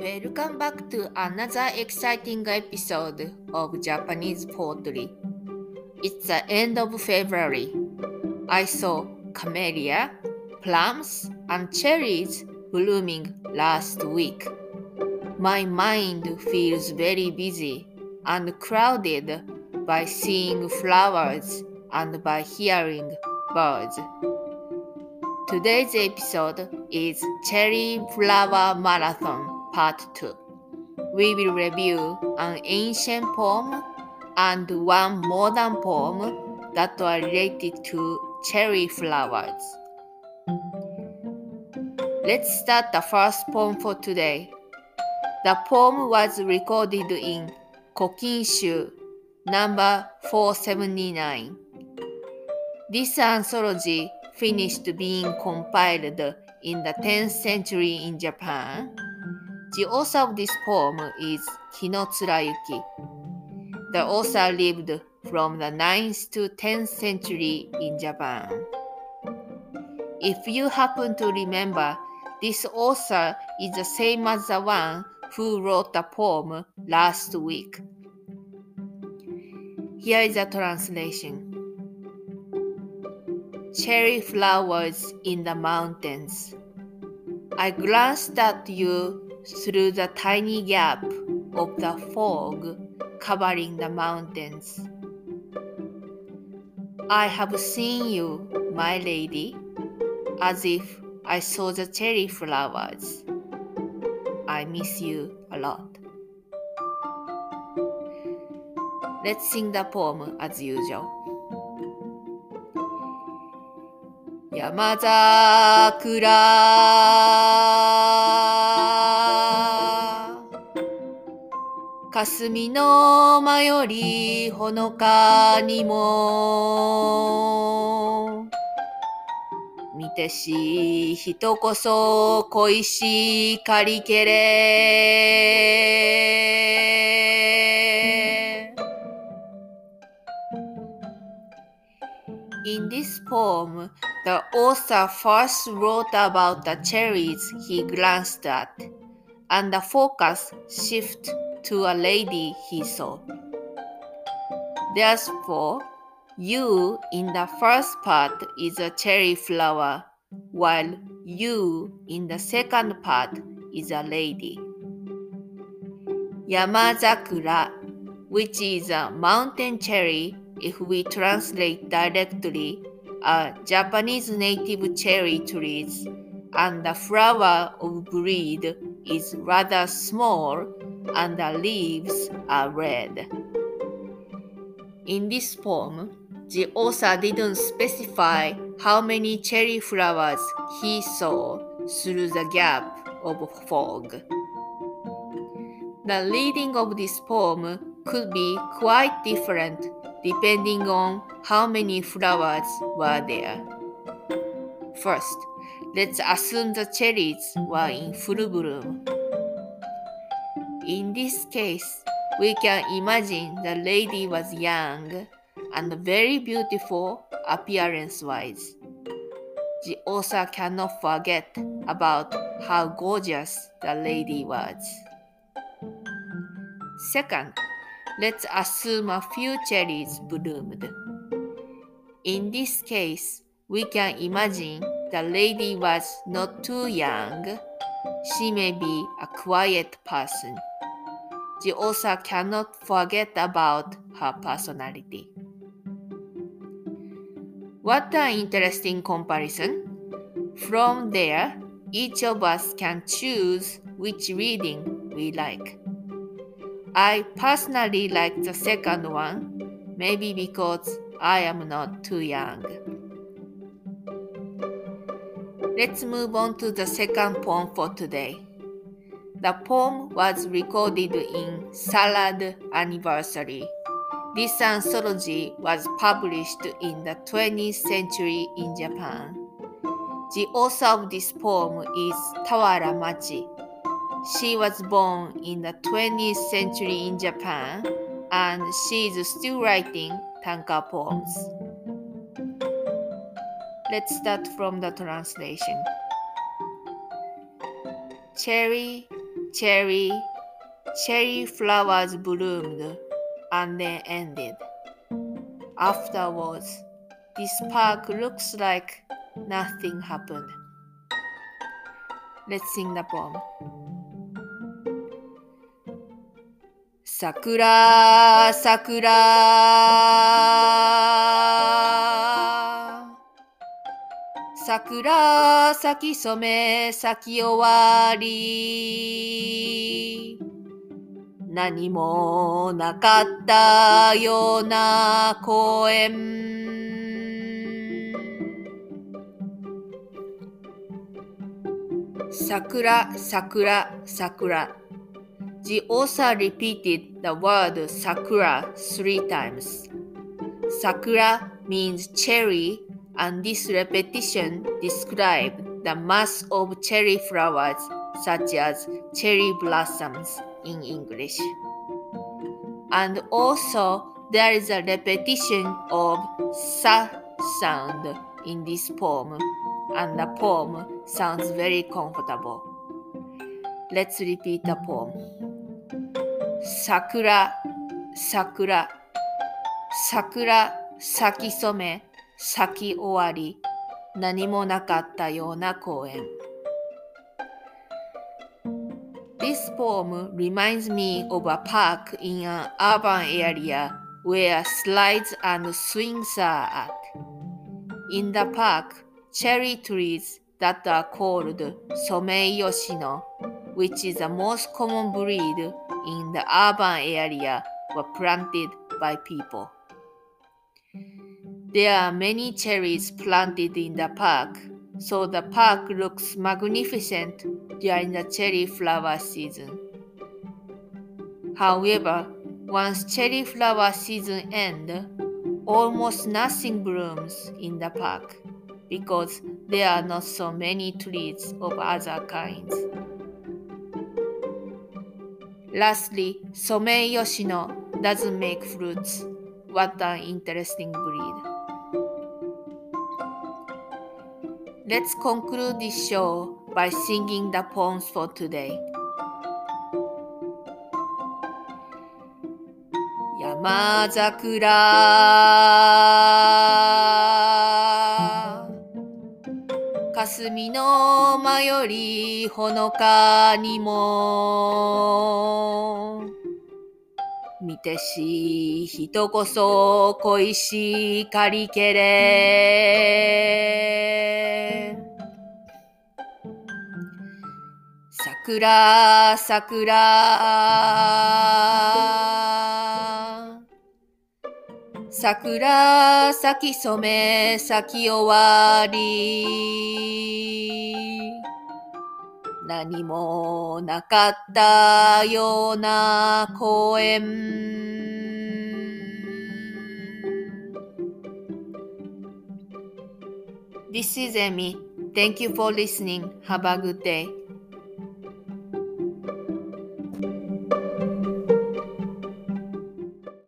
Welcome back to another exciting episode of Japanese poetry. It's the end of February. I saw camellia, plums, and cherries blooming last week. My mind feels very busy and crowded by seeing flowers and by hearing birds. Today's episode is Cherry Flower Marathon Part 2. We will review an ancient poem and one modern poem that are related to cherry flowers. Let's start the first poem for today. The poem was recorded in Kokinshu number 479. This anthology finished being compiled in the 10th century in Japan. The author of this poem is Ki no Tsurayuki. The author lived from the 9th to 10th century in Japan. If you happen to remember, this author is the same as the one who wrote the poem last week. Here is a translation. Cherry flowers in the mountains. I glanced at you through the tiny gap of the fog covering the mountains. I have seen you, my lady, as if I saw the cherry flowers. I miss you a lot. Let's sing the poem as usual. 山桜霞の間よりほのかにも見てし人こそ恋しかりけれ In this poem, the author first wrote about the cherries he glanced at, and the focus shifted to a lady he saw. Therefore, you in the first part is a cherry flower, while you in the second part is a lady. Yamazakura, which is a mountain cherry if we translate directly, are Japanese native cherry trees, and the flower of breed is rather small and the leaves are red. In this poem, the author didn't specify how many cherry flowers he saw through the gap of fog. The reading of this poem could be quite different depending on how many flowers were there. First, let's assume the cherries were in full bloom. In this case, we can imagine the lady was young and very beautiful appearance wise. The author cannot forget about how gorgeous the lady was. Second, let's assume a few cherries bloomed. In this case, we can imagine the lady was not too young. She may be a quiet person. The author cannot forget about her personality. What an interesting comparison! From there, each of us can choose which reading we like. I personally like the second one, maybe because I am not too young. Let's move on to the second poem for today. The poem was recorded in Salad Anniversary. This anthology was published in the 20th century in Japan. The author of this poem is Tawara Machi. She was born in the 20th century in Japan and she is still writing tanka poems. Let's start from the translation. Cherry cherry, cherry flowers bloomed and then ended. Afterwards, this park looks like nothing happened. Let's sing the poem. 桜桜桜咲き染め咲き終わり何もなかったような公園桜桜桜 The author repeated the word sakura three times. Sakura means cherry, and this repetition described the mass of cherry flowers, such as cherry blossoms in English. And also, there is a repetition of sa sound in this poem, and the poem sounds very comfortable. Let's repeat the poem. 桜桜桜咲き染め 咲き終わり何もなかったような公園 This poem reminds me of a park in an urban area where slides and swings are at. In the park, cherry trees that are called Somei-yoshino, which is the most common breed in the urban area were planted by people. There are many cherries planted in the park, so the park looks magnificent during the cherry flower season. However, once cherry flower season ends, almost nothing blooms in the park because there are not so many trees of other kinds. Lastly, Somei Yoshino doesn't make fruits. What an interesting breed. Let's conclude this show by singing the poems for today. 山桜霞の間よりほのかにも見てし人こそ恋しかりけれ桜桜桜咲き染め咲き終わり何もなかったような公園 This is Emi. Thank you for listening. Have a good day.